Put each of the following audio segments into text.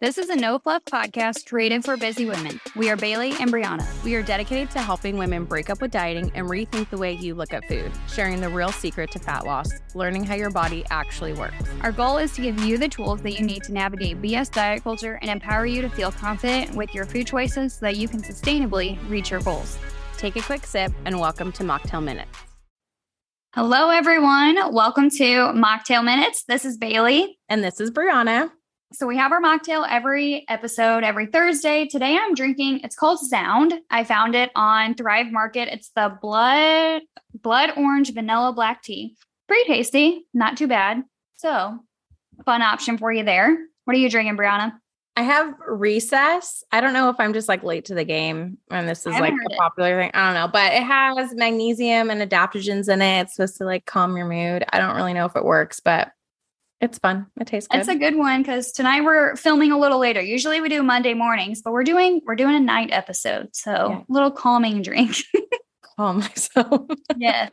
This is a no fluff podcast created for busy women. We are Baylee and Brianna. We are dedicated to helping women break up with dieting and rethink the way you look at food, sharing the real secret to fat loss, learning how your body actually works. Our goal is to give you the tools that you need to navigate BS diet culture and empower you to feel confident with your food choices so that you can sustainably reach your goals. Take a quick sip and welcome to Mocktail Minutes. Hello, everyone. Welcome to Mocktail Minutes. This is Baylee. And this is Brianna. So we have our mocktail every episode, every Thursday. Today I'm drinking, it's called Sound. I found it on Thrive Market. It's the blood blood orange vanilla black tea. Pretty tasty, not too bad. So fun option for you there. What are you drinking, Brianna? I have recess. I don't know if I'm just like late to the game and this is like a popular thing. I don't know, but it has magnesium and adaptogens in it. It's supposed to like calm your mood. I don't really know if it works, but it's fun. It tastes good. It's a good one because tonight we're filming a little later. Usually we do Monday mornings, but we're doing we're doing a night episode. So yeah. a little calming drink. Calm myself. yeah.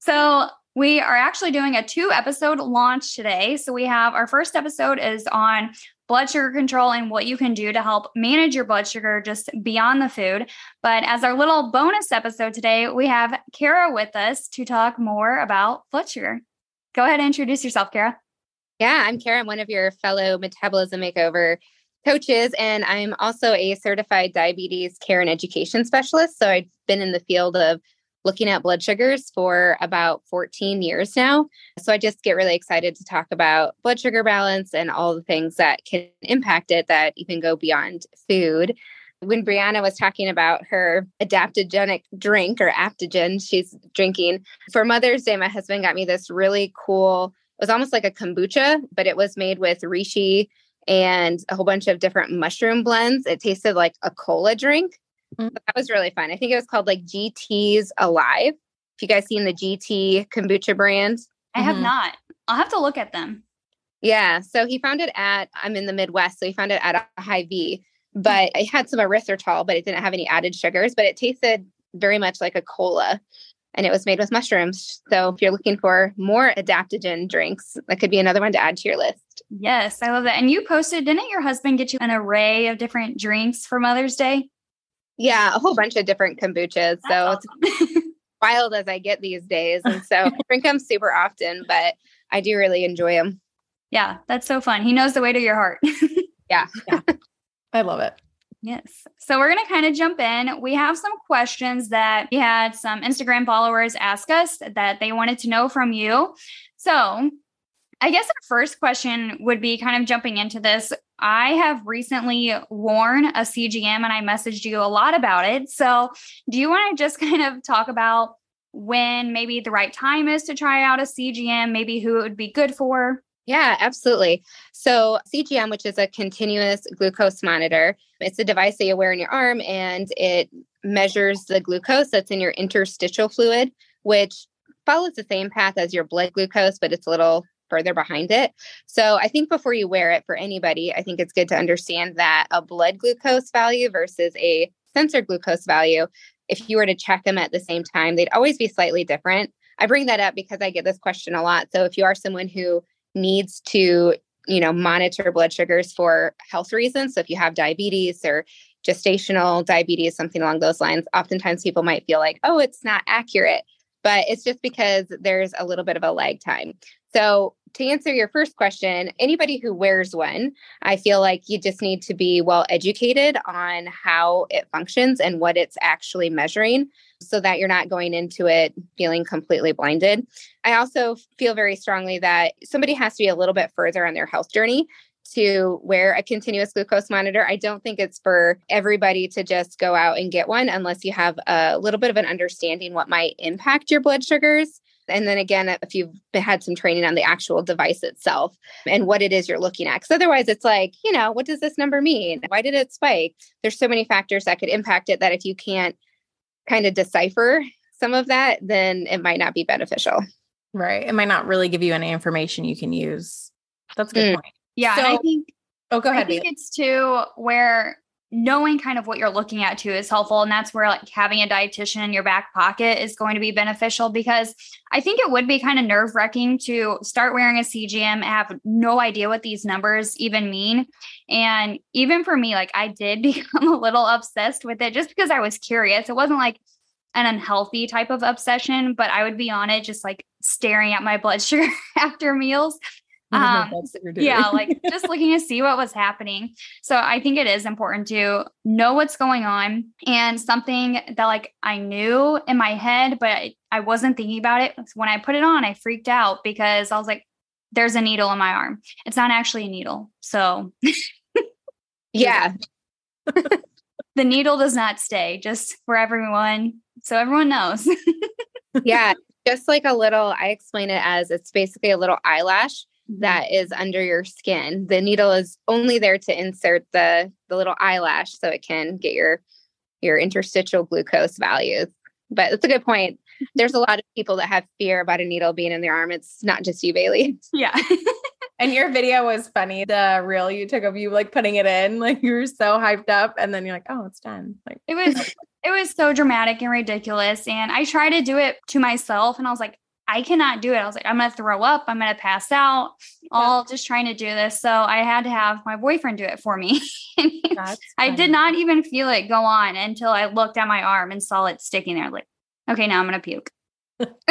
So we are actually doing a two episode launch today. So we have our first episode is on blood sugar control and what you can do to help manage your blood sugar just beyond the food. But as our little bonus episode today, we have Cara with us to talk more about blood sugar. Go ahead and introduce yourself, Cara. Yeah, I'm Karen, one of your fellow metabolism makeover coaches, and I'm also a certified diabetes care and education specialist. So I've been in the field of looking at blood sugars for about 14 years now. So I just get really excited to talk about blood sugar balance and all the things that can impact it that even go beyond food. When Brianna was talking about her adaptogenic drink or aptogen she's drinking, for Mother's Day, my husband got me this really cool was almost like a kombucha, but it was made with reishi and a whole bunch of different mushroom blends. It tasted like a cola drink. Mm-hmm. That was really fun. I think it was called like GT's Alive. If you guys seen the GT kombucha brand? I have mm-hmm. not. I'll have to look at them. Yeah. So he found it at, I'm in the Midwest, so he found it at a Hy-Vee, but it had some erythritol, but it didn't have any added sugars, but it tasted very much like a cola and it was made with mushrooms. So if you're looking for more adaptogen drinks, that could be another one to add to your list. Yes, I love that. And you posted, didn't your husband get you an array of different drinks for Mother's Day? Yeah, a whole bunch of different kombuchas. That's so awesome. it's wild as I get these days. And so I drink them super often, but I do really enjoy them. Yeah, that's so fun. He knows the way to your heart. yeah. yeah. I love it. Yes. So we're going to kind of jump in. We have some questions that we had some Instagram followers ask us that they wanted to know from you. So I guess our first question would be kind of jumping into this. I have recently worn a CGM and I messaged you a lot about it. So do you want to just kind of talk about when maybe the right time is to try out a CGM, maybe who it would be good for? Yeah, absolutely. So, CGM, which is a continuous glucose monitor, it's a device that you wear in your arm and it measures the glucose that's in your interstitial fluid, which follows the same path as your blood glucose, but it's a little further behind it. So, I think before you wear it for anybody, I think it's good to understand that a blood glucose value versus a sensor glucose value, if you were to check them at the same time, they'd always be slightly different. I bring that up because I get this question a lot. So, if you are someone who needs to you know monitor blood sugars for health reasons. So if you have diabetes or gestational diabetes something along those lines oftentimes people might feel like oh it's not accurate. But it's just because there's a little bit of a lag time. So to answer your first question, anybody who wears one, I feel like you just need to be well educated on how it functions and what it's actually measuring so that you're not going into it feeling completely blinded. I also feel very strongly that somebody has to be a little bit further on their health journey to wear a continuous glucose monitor. I don't think it's for everybody to just go out and get one unless you have a little bit of an understanding what might impact your blood sugars. And then again, if you've had some training on the actual device itself and what it is you're looking at. Because otherwise, it's like, you know, what does this number mean? Why did it spike? There's so many factors that could impact it that if you can't kind of decipher some of that, then it might not be beneficial. Right. It might not really give you any information you can use. That's a good mm. point. Yeah. So, I think, oh, go ahead. I think it's too where knowing kind of what you're looking at too is helpful. And that's where like having a dietitian in your back pocket is going to be beneficial because i think it would be kind of nerve wracking to start wearing a cgm have no idea what these numbers even mean. And even for me like i did become a little obsessed with it just because i was curious. It wasn't like an unhealthy type of obsession but i would be on it just like staring at my blood sugar after meals um, yeah, like just looking to see what was happening. So I think it is important to know what's going on and something that like I knew in my head, but I, I wasn't thinking about it. When I put it on, I freaked out because I was like, there's a needle in my arm. It's not actually a needle. So yeah. the needle does not stay, just for everyone. So everyone knows. yeah. Just like a little, I explain it as it's basically a little eyelash. That is under your skin. The needle is only there to insert the the little eyelash so it can get your your interstitial glucose values. But it's a good point. There's a lot of people that have fear about a needle being in their arm. It's not just you, Baylee. Yeah. and your video was funny. The reel you took of you like putting it in, like you were so hyped up, and then you're like, "Oh, it's done." Like it was, it was so dramatic and ridiculous. And I tried to do it to myself, and I was like, I cannot do it. I was like, I'm going to throw up. I'm going to pass out, all just trying to do this. So I had to have my boyfriend do it for me. I did not even feel it go on until I looked at my arm and saw it sticking there. Like, okay, now I'm going to puke.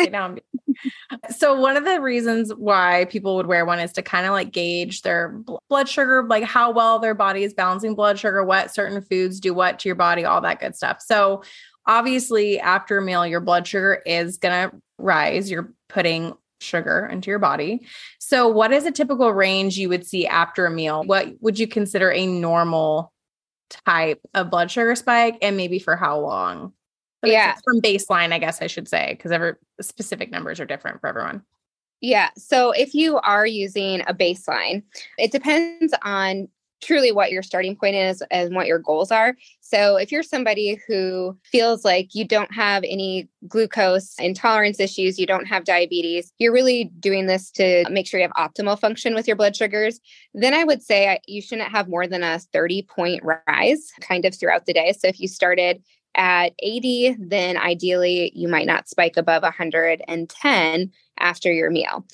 so one of the reasons why people would wear one is to kind of like gauge their blood sugar like how well their body is balancing blood sugar what certain foods do what to your body all that good stuff so obviously after a meal your blood sugar is going to rise. You're putting sugar into your body. So what is a typical range you would see after a meal? What would you consider a normal type of blood sugar spike and maybe for how long? Yeah. from baseline i guess i should say because every specific numbers are different for everyone. Yeah. So if you are using a baseline, it depends on truly what your starting point is and what your goals are. So, if you're somebody who feels like you don't have any glucose intolerance issues, you don't have diabetes, you're really doing this to make sure you have optimal function with your blood sugars, then I would say you shouldn't have more than a 30 point rise kind of throughout the day. So, if you started at 80, then ideally you might not spike above 110 after your meal.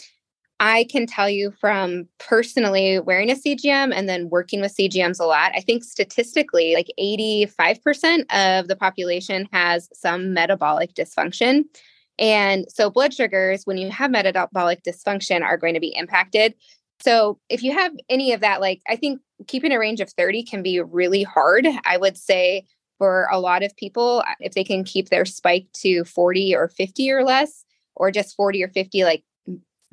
I can tell you from personally wearing a CGM and then working with CGMs a lot, I think statistically, like 85% of the population has some metabolic dysfunction. And so, blood sugars, when you have metabolic dysfunction, are going to be impacted. So, if you have any of that, like I think keeping a range of 30 can be really hard. I would say for a lot of people, if they can keep their spike to 40 or 50 or less, or just 40 or 50, like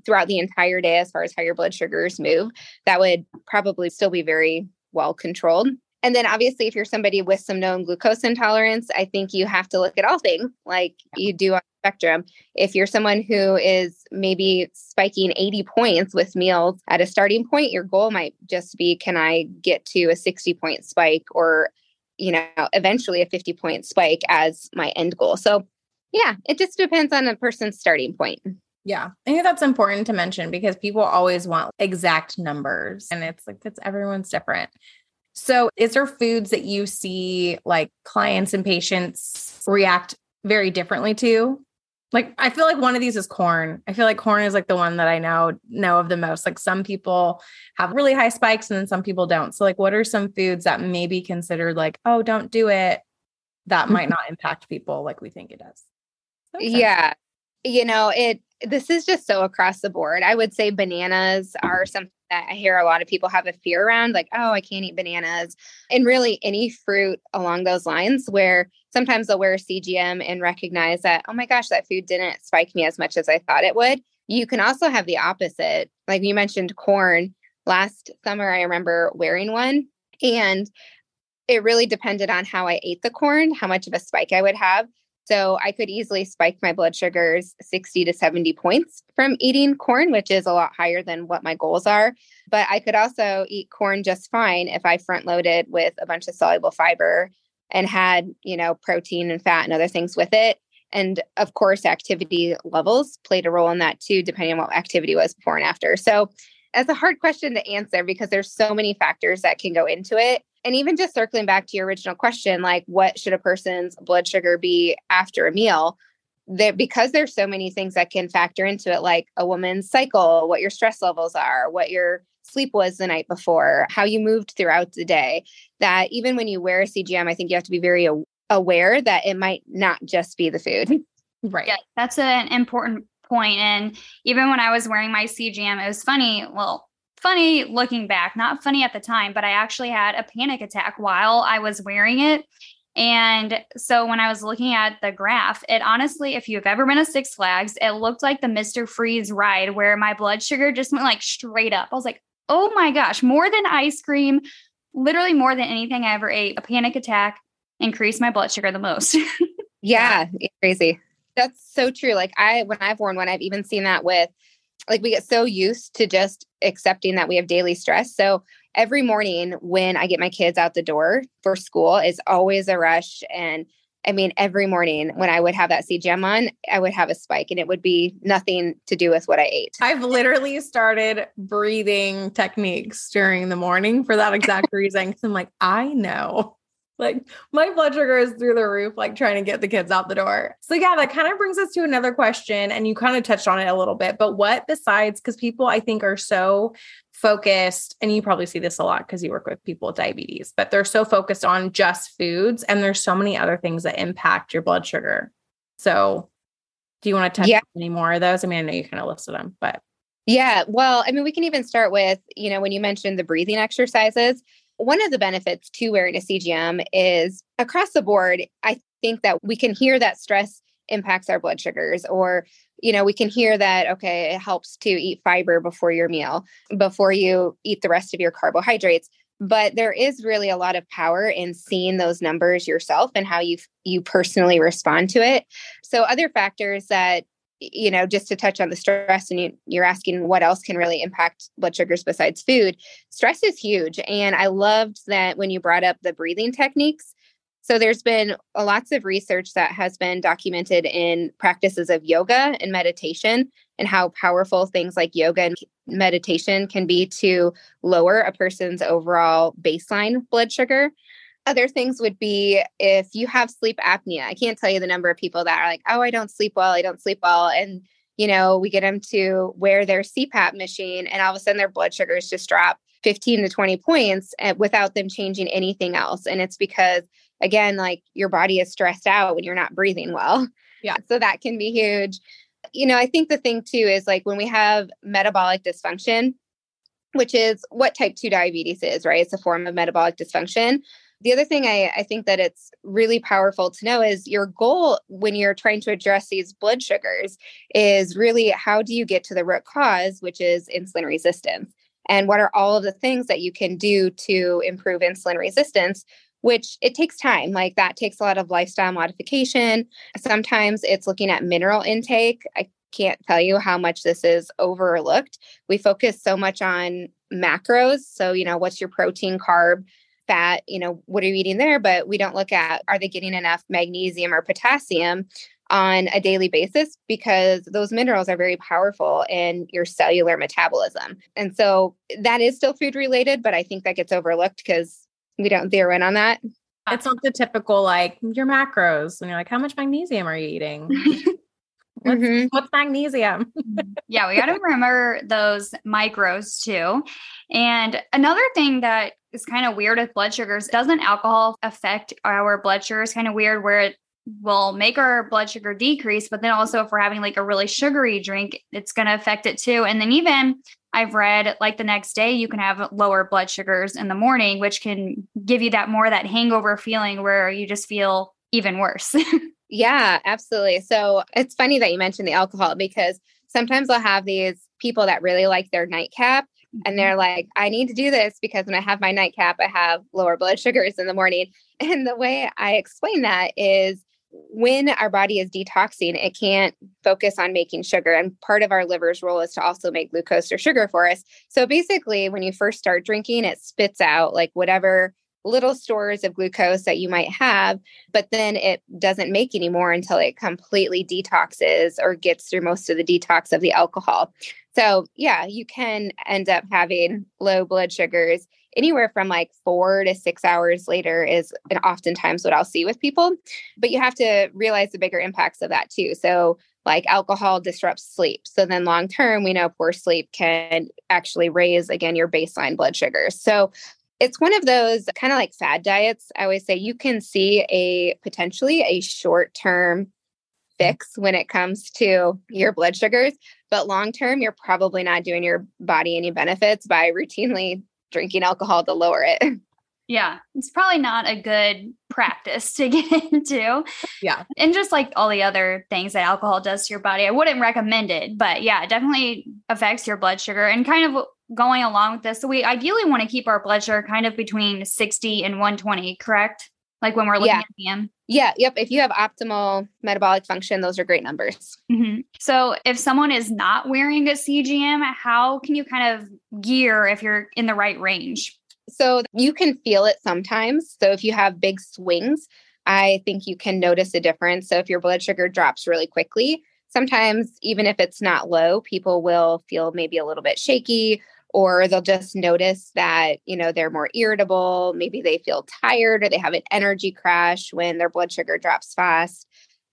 throughout the entire day as far as how your blood sugars move, that would probably still be very well controlled. And then obviously, if you're somebody with some known glucose intolerance, I think you have to look at all things like you do on the spectrum. If you're someone who is maybe spiking 80 points with meals at a starting point, your goal might just be can I get to a 60 point spike or, you know, eventually a 50 point spike as my end goal. So, yeah, it just depends on a person's starting point. Yeah. I think that's important to mention because people always want exact numbers and it's like that's everyone's different. So, is there foods that you see like clients and patients react very differently to? Like I feel like one of these is corn. I feel like corn is like the one that I know know of the most. Like some people have really high spikes and then some people don't. So like what are some foods that may be considered like, "Oh, don't do it." That might not impact people like we think it does. Yeah. You know, it this is just so across the board. I would say bananas are mm-hmm. something that I hear a lot of people have a fear around, like, oh, I can't eat bananas. And really, any fruit along those lines, where sometimes they'll wear a CGM and recognize that, oh my gosh, that food didn't spike me as much as I thought it would. You can also have the opposite. Like you mentioned, corn. Last summer, I remember wearing one, and it really depended on how I ate the corn, how much of a spike I would have. So I could easily spike my blood sugars 60 to 70 points from eating corn, which is a lot higher than what my goals are. But I could also eat corn just fine if I front loaded with a bunch of soluble fiber and had, you know, protein and fat and other things with it. And of course, activity levels played a role in that too, depending on what activity was before and after. So that's a hard question to answer because there's so many factors that can go into it And even just circling back to your original question, like what should a person's blood sugar be after a meal? That because there's so many things that can factor into it, like a woman's cycle, what your stress levels are, what your sleep was the night before, how you moved throughout the day, that even when you wear a CGM, I think you have to be very aware that it might not just be the food. Right. Yeah, that's an important point. And even when I was wearing my CGM, it was funny. Well, funny looking back, not funny at the time, but I actually had a panic attack while I was wearing it. And so when I was looking at the graph, it honestly, if you've ever been to Six Flags, it looked like the Mr. Freeze ride where my blood sugar just went like straight up. I was like, oh my gosh, more than ice cream, literally more than anything I ever ate, a panic attack increased my blood sugar the most. yeah, crazy. That's so true. Like I when I've worn one, I've even seen that with like we get so used to just accepting that we have daily stress. So every morning when I get my kids out the door for school is always a rush and I mean, every morning when I would have that CGM on, I would have a spike and it would be nothing to do with what I ate. I've literally started breathing techniques during the morning for that exact reason. Cause I'm like, I know. Like my blood sugar is through the roof, like trying to get the kids out the door. So, yeah, that kind of brings us to another question. And you kind of touched on it a little bit, but what besides, because people I think are so focused, and you probably see this a lot because you work with people with diabetes, but they're so focused on just foods. And there's so many other things that impact your blood sugar. So, do you want to touch yeah. any more of those? I mean, I know you kind of listed them, but. Yeah, well, I mean, we can even start with, you know, when you mentioned the breathing exercises, one of the benefits to wearing a CGM is across the board, I think that we can hear that stress impacts our blood sugars or you know we can hear that okay it helps to eat fiber before your meal before you eat the rest of your carbohydrates. But there is really a lot of power in seeing those numbers yourself and how you you personally respond to it. So other factors that you know, just to touch on the stress, and you, you're asking what else can really impact blood sugars besides food, stress is huge. And I loved that when you brought up the breathing techniques. So there's been lots of research that has been documented in practices of yoga and meditation and how powerful things like yoga and meditation can be to lower a person's overall baseline blood sugar other things would be if you have sleep apnea. I can't tell you the number of people that are like, oh, I don't sleep well. I don't sleep well. And, you know, we get them to wear their CPAP machine and all of a sudden their blood sugars just drop 15 to 20 points eh, without them changing anything else. And it's because, again, like your body is stressed out when you're not breathing well. Yeah. So that can be huge. You know, I think the thing too is like when we have metabolic dysfunction, which is what type 2 diabetes is, right? It's a form of metabolic dysfunction. The other thing I, I think that it's really powerful to know is your goal when you're trying to address these blood sugars is really how do you get to the root cause, which is insulin resistance? And what are all of the things that you can do to improve insulin resistance? Which it takes time. Like that takes a lot of lifestyle modification. Sometimes it's looking at mineral intake. I can't tell you how much this is overlooked. We focus so much on macros. So, you know, what's your protein, carb, fat, you know, what are you eating there? But we don't look at are they getting enough magnesium or potassium on a daily basis because those minerals are very powerful in your cellular metabolism. And so that is still food related, but I think that gets overlooked because we don't zero in on that. It's not the typical like your macros and you're like, how much magnesium are you eating? What's, mm-hmm. what's magnesium? yeah, we got to remember those micros too. And another thing that is kind of weird with blood sugars doesn't alcohol affect our blood sugars? Kind of weird where it will make our blood sugar decrease, but then also if we're having like a really sugary drink, it's going to affect it too. And then even I've read like the next day you can have lower blood sugars in the morning, which can give you that more that hangover feeling where you just feel even worse. Yeah, absolutely. So it's funny that you mentioned the alcohol because sometimes I'll have these people that really like their nightcap and mm-hmm. they're like, I need to do this because when I have my nightcap, I have lower blood sugars in the morning. And the way I explain that is when our body is detoxing, it can't focus on making sugar. And part of our liver's role is to also make glucose or sugar for us. So basically, when you first start drinking, it spits out like whatever little stores of glucose that you might have, but then it doesn't make any more until it completely detoxes or gets through most of the detox of the alcohol. So, yeah, you can end up having low blood sugars anywhere from like four to six hours later, is oftentimes what I'll see with people. But you have to realize the bigger impacts of that too. So, like alcohol disrupts sleep. So, then long term, we know poor sleep can actually raise again your baseline blood sugars. So, it's one of those kind of like fad diets. I always say you can see a potentially a short term mm-hmm. fix when it comes to your blood sugars. But long term, you're probably not doing your body any benefits by routinely drinking alcohol to lower it. Yeah, it's probably not a good practice to get into. Yeah. And just like all the other things that alcohol does to your body, I wouldn't recommend it. But yeah, it definitely affects your blood sugar. And kind of going along with this, so we ideally want to keep our blood sugar kind of between 60 and 120, correct? Like when we're looking yeah. at PM. Yeah. Yep. If you have optimal metabolic function, those are great numbers. Mm-hmm. So if someone is not wearing a CGM, how can you kind of gear if you're in the right range? So you can feel it sometimes. So if you have big swings, I think you can notice a difference. So if your blood sugar drops really quickly, sometimes even if it's not low, people will feel maybe a little bit shaky or they'll just notice that you know they're more irritable maybe they feel tired or they have an energy crash when their blood sugar drops fast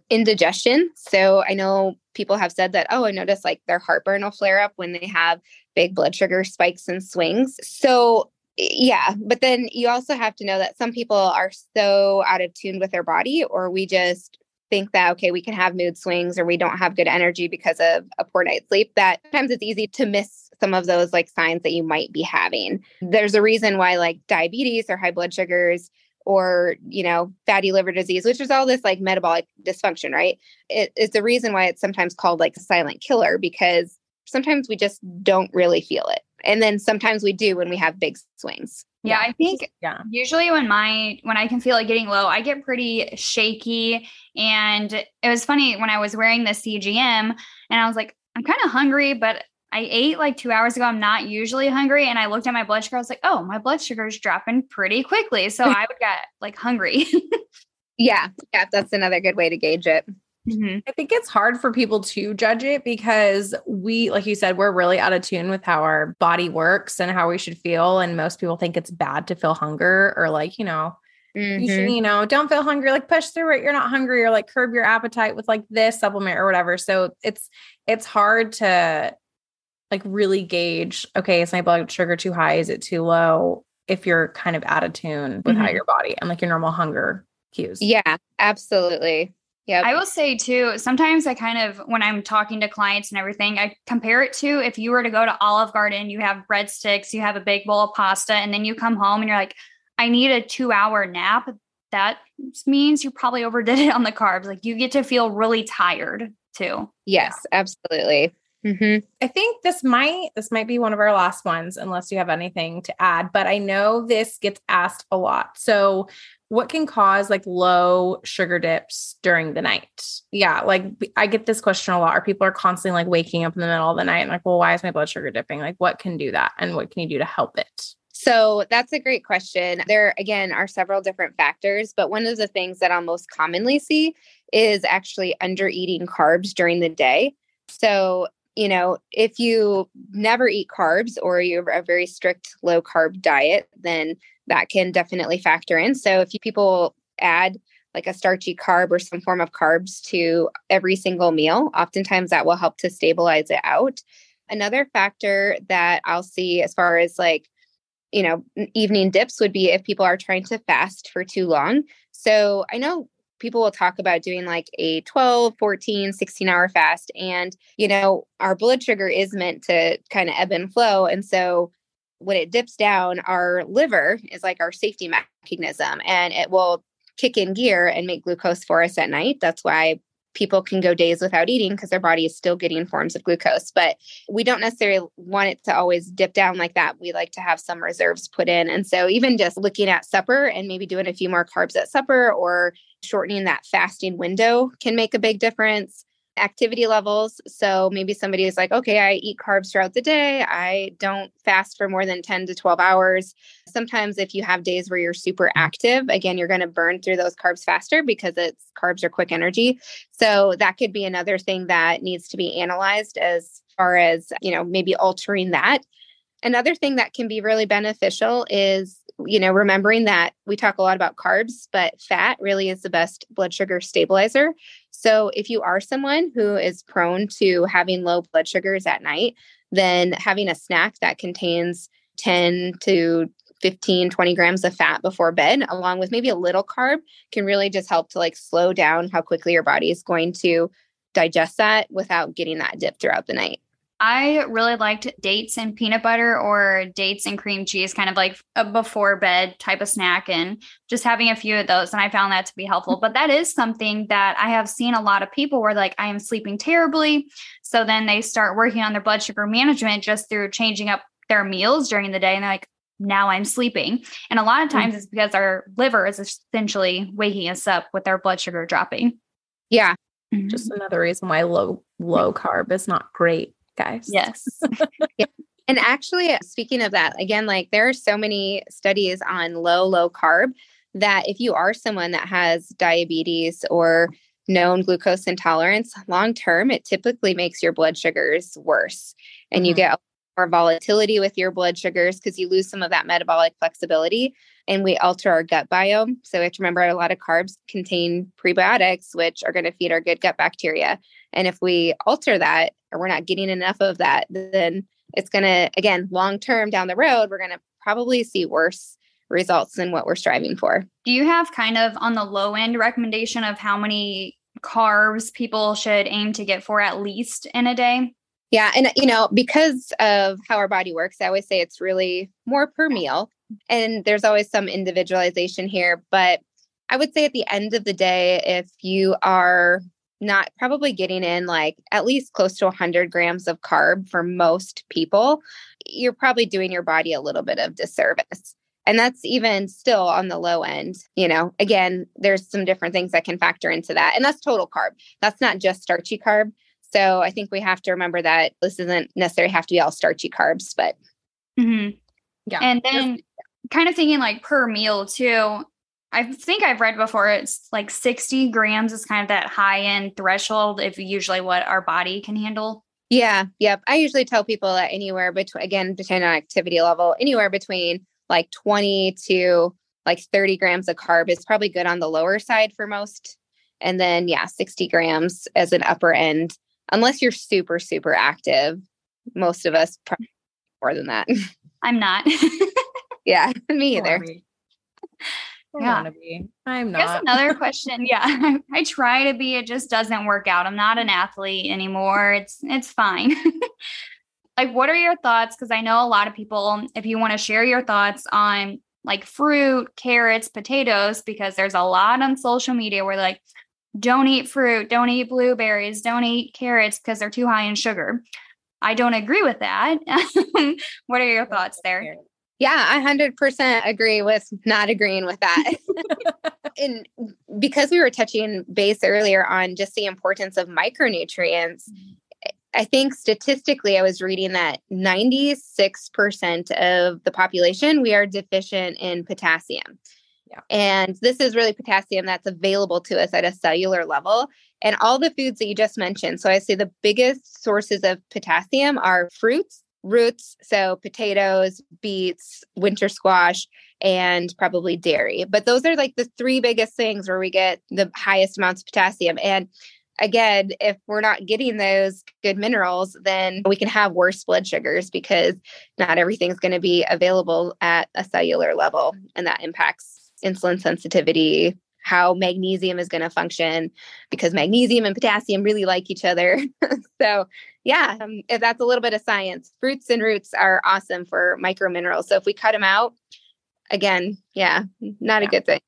indigestion so i know people have said that oh i notice like their heartburn will flare up when they have big blood sugar spikes and swings so yeah but then you also have to know that some people are so out of tune with their body or we just think that okay we can have mood swings or we don't have good energy because of a poor night's sleep that sometimes it's easy to miss some of those like signs that you might be having. There's a reason why like diabetes or high blood sugars or you know fatty liver disease which is all this like metabolic dysfunction right it is the reason why it's sometimes called like a silent killer because sometimes we just don't really feel it and then sometimes we do when we have big swings yeah, I think yeah. usually when my when I can feel it getting low, I get pretty shaky. And it was funny when I was wearing the CGM and I was like, I'm kind of hungry, but I ate like two hours ago. I'm not usually hungry. And I looked at my blood sugar. I was like, oh, my blood sugar is dropping pretty quickly. So I would get like hungry. yeah. Yeah. That's another good way to gauge it. Mm-hmm. I think it's hard for people to judge it because we, like you said, we're really out of tune with how our body works and how we should feel. And most people think it's bad to feel hunger or like, you know, mm-hmm. you should, you know, don't feel hungry, like push through it. You're not hungry or like curb your appetite with like this supplement or whatever. So it's, it's hard to like really gauge okay is my blood sugar too high is it too low if you're kind of out of tune with mm-hmm. how your body and like your normal hunger cues yeah absolutely yeah i will say too sometimes i kind of when i'm talking to clients and everything i compare it to if you were to go to olive garden you have breadsticks you have a big bowl of pasta and then you come home and you're like i need a two hour nap. That means you probably overdid it on the carbs. Like you get to feel really tired too. Yes yeah. absolutely Mm-hmm. I think this might this might be one of our last ones, unless you have anything to add. But I know this gets asked a lot. So, what can cause like low sugar dips during the night? Yeah, like I get this question a lot. Or people are constantly like waking up in the middle of the night and like, well, why is my blood sugar dipping? Like, what can do that, and what can you do to help it? So that's a great question. There, again, are several different factors, but one of the things that I'll most commonly see is actually under eating carbs during the day. So you know, if you never eat carbs or you're a very strict low carb diet, then that can definitely factor in. So if people add like a starchy carb or some form of carbs to every single meal, oftentimes that will help to stabilize it out. Another factor that I'll see as far as like, you know, evening dips would be if people are trying to fast for too long. So I know people will talk about doing like a 12 14 16 hour fast and you know our blood sugar is meant to kind of ebb and flow and so when it dips down our liver is like our safety mechanism and it will kick in gear and make glucose for us at night. That's why people can go days without eating because their body is still getting forms of glucose. But we don't necessarily want it to always dip down like that. We like to have some reserves put in. And so even just looking at supper and maybe doing a few more carbs at supper or shortening that fasting window can make a big difference activity levels. So maybe somebody is like, okay, I eat carbs throughout the day. I don't fast for more than 10 to 12 hours. Sometimes, if you have days where you're super active, again, you're going to burn through those carbs faster because it's carbs are quick energy. So that could be another thing that needs to be analyzed as far as, you know, maybe altering that. Another thing that can be really beneficial is, you know, remembering that we talk a lot about carbs, but fat really is the best blood sugar stabilizer. So if you are someone who is prone to having low blood sugars at night, then having a snack that contains 10 to 15 20 grams of fat before bed along with maybe a little carb can really just help to like slow down how quickly your body is going to digest that without getting that dip throughout the night I really liked dates and peanut butter or dates and cream cheese, kind of like a before bed type of snack, and just having a few of those. And I found that to be helpful. But that is something that I have seen a lot of people where, like, I am sleeping terribly. So then they start working on their blood sugar management just through changing up their meals during the day. And they're like, now I'm sleeping. And a lot of hmm. times mm. it's because our liver is essentially waking us up with our blood sugar dropping. Yeah. Mm-hmm. Just another reason why low low carb is not great guys. Yes. yeah. And actually, speaking of that, again, like there are so many studies on low, low carb that if you are someone that has diabetes or known glucose intolerance, long term, it typically makes your blood sugars worse. And mm-hmm. you get more volatility with your blood sugars because you lose some of that metabolic flexibility and we alter our gut biome. So we have to remember a lot of carbs contain prebiotics, which are going to feed our good gut bacteria. And if we alter that or we're not getting enough of that, then it's going to, again, long term down the road, we're going to probably see worse results than what we're striving for. Do you have kind of on the low end recommendation of how many carbs people should aim to get for at least in a day? Yeah. And, you know, because of how our body works, I always say it's really more per meal. And there's always some individualization here. But I would say at the end of the day, if you are not probably getting in like at least close to 100 grams of carb for most people, you're probably doing your body a little bit of disservice. And that's even still on the low end. You know, again, there's some different things that can factor into that. And that's total carb. That's not just starchy carb. So I think we have to remember that this doesn't necessarily have to be all starchy carbs, but mm-hmm. yeah. And then kind of thinking like per meal too, I think I've read before it's like 60 grams is kind of that high end threshold if usually what our body can handle. Yeah. Yep. I usually tell people that anywhere between, again, depending on activity level, anywhere between like 20 to like 30 grams of carb is probably good on the lower side for most. And then, yeah, 60 grams as an upper end, unless you're super, super active. Most of us more than that. I'm not. yeah, me either yeah. want to be. I'm not. I guess another question. Yeah, I, I try to be. It just doesn't work out. I'm not an athlete anymore. It's it's fine. like, what are your thoughts? Because I know a lot of people. If you want to share your thoughts on like fruit, carrots, potatoes, because there's a lot on social media where like, don't eat fruit, don't eat blueberries, don't eat carrots because they're too high in sugar. I don't agree with that. what are your thoughts there? Yeah, I 100% agree with not agreeing with that. and because we were touching base earlier on just the importance of micronutrients, mm-hmm. I think statistically, I was reading that 96% of the population, we are deficient in potassium. Yeah. And this is really potassium that's available to us at a cellular level. And all the foods that you just mentioned. So I say the biggest sources of potassium are fruits, roots, so potatoes, beets, winter squash, and probably dairy. But those are like the three biggest things where we get the highest amounts of potassium. And again, if we're not getting those good minerals, then we can have worse blood sugars because not everything's going to be available at a cellular level. And that impacts insulin sensitivity, how magnesium is going to function because magnesium and potassium really like each other. so, yeah, um, if that's a little bit of science. Fruits and roots are awesome for micro minerals. So, if we cut them out, again, yeah, not yeah. a good thing.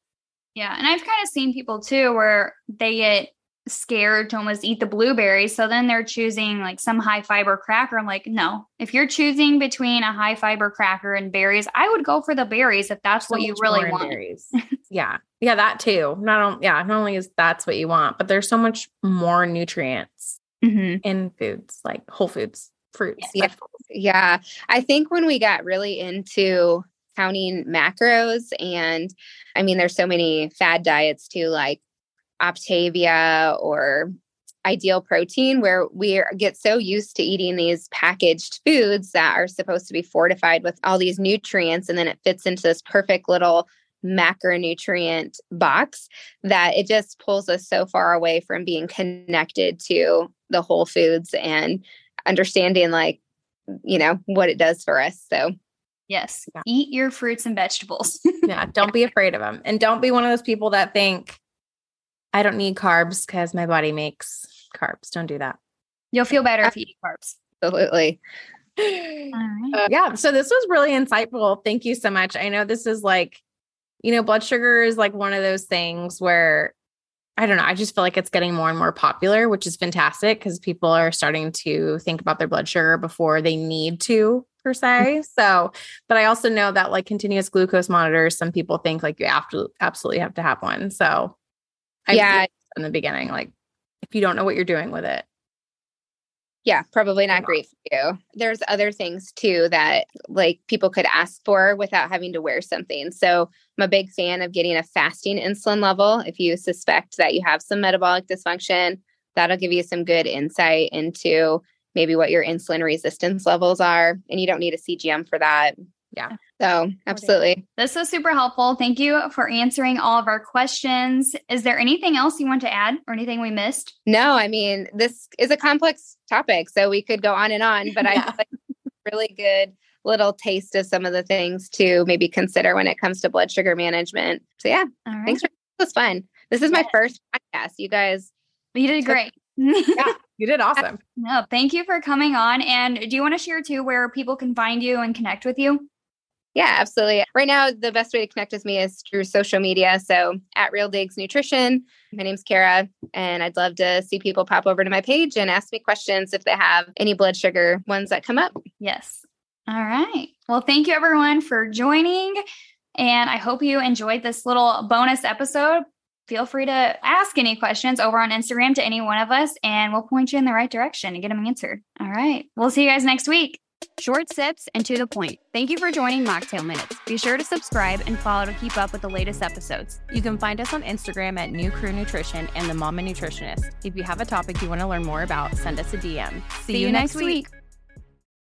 Yeah. And I've kind of seen people too where they get scared to almost eat the blueberries. So then they're choosing like some high fiber cracker. I'm like, no, if you're choosing between a high fiber cracker and berries, I would go for the berries if that's so what you really want. Berries. yeah. Yeah, that too. Not only yeah, not only is that's what you want, but there's so much more nutrients mm-hmm. in foods, like whole foods, fruits. Yeah. yeah. I think when we got really into counting macros and I mean there's so many fad diets too, like Optavia or ideal protein where we get so used to eating these packaged foods that are supposed to be fortified with all these nutrients and then it fits into this perfect little macronutrient box that it just pulls us so far away from being connected to the whole foods and understanding like you know what it does for us. So yes yeah. eat your fruits and vegetables. Yeah don't be afraid of them and don't be one of those people that think i don't need carbs because my body makes carbs. Don't do that. You'll feel better if you eat carbs. absolutely. Uh, yeah so this was really insightful. Thank you so much. I know this is like you know blood sugar is like one of those things where I don't know. I just feel like it's getting more and more popular, which is fantastic because people are starting to think about their blood sugar before they need to, per se. so, but I also know that like continuous glucose monitors, some people think like you have to absolutely have to have one. So, I yeah, in the beginning, like if you don't know what you're doing with it, yeah, probably not great for you. There's other things too that like people could ask for without having to wear something. So I'm a big fan of getting a fasting insulin level. If you suspect that you have some metabolic dysfunction, that'll give you some good insight into maybe what your insulin resistance levels are. And you don't need a CGM for that. Yeah. So, absolutely. This was super helpful. Thank you for answering all of our questions. Is there anything else you want to add or anything we missed? No, I mean, this is a complex topic, so we could go on and on, but yeah. I really good little taste of some of the things to maybe consider when it comes to blood sugar management. So, yeah, thanks for this was fun. This is my first podcast. You guys, you did great. yeah, you did awesome. No, thank you for coming on. And do you want to share too where people can find you and connect with you? Yeah, absolutely. Right now, the best way to connect with me is through social media. So at Real Digs Nutrition, my name's Cara, and I'd love to see people pop over to my page and ask me questions if they have any blood sugar ones that come up. Yes. All right. Well, thank you everyone for joining. And I hope you enjoyed this little bonus episode. Feel free to ask any questions over on Instagram to any one of us, and we'll point you in the right direction and get them answered. All right. We'll see you guys next week. Short sips and to the point. Thank you for joining Mocktail Minutes. Be sure to subscribe and follow to keep up with the latest episodes. You can find us on Instagram at Nu Crew Nutrition and the Mama Nutritionist. If you have a topic you want to learn more about, send us a DM. See, See you, next week. week.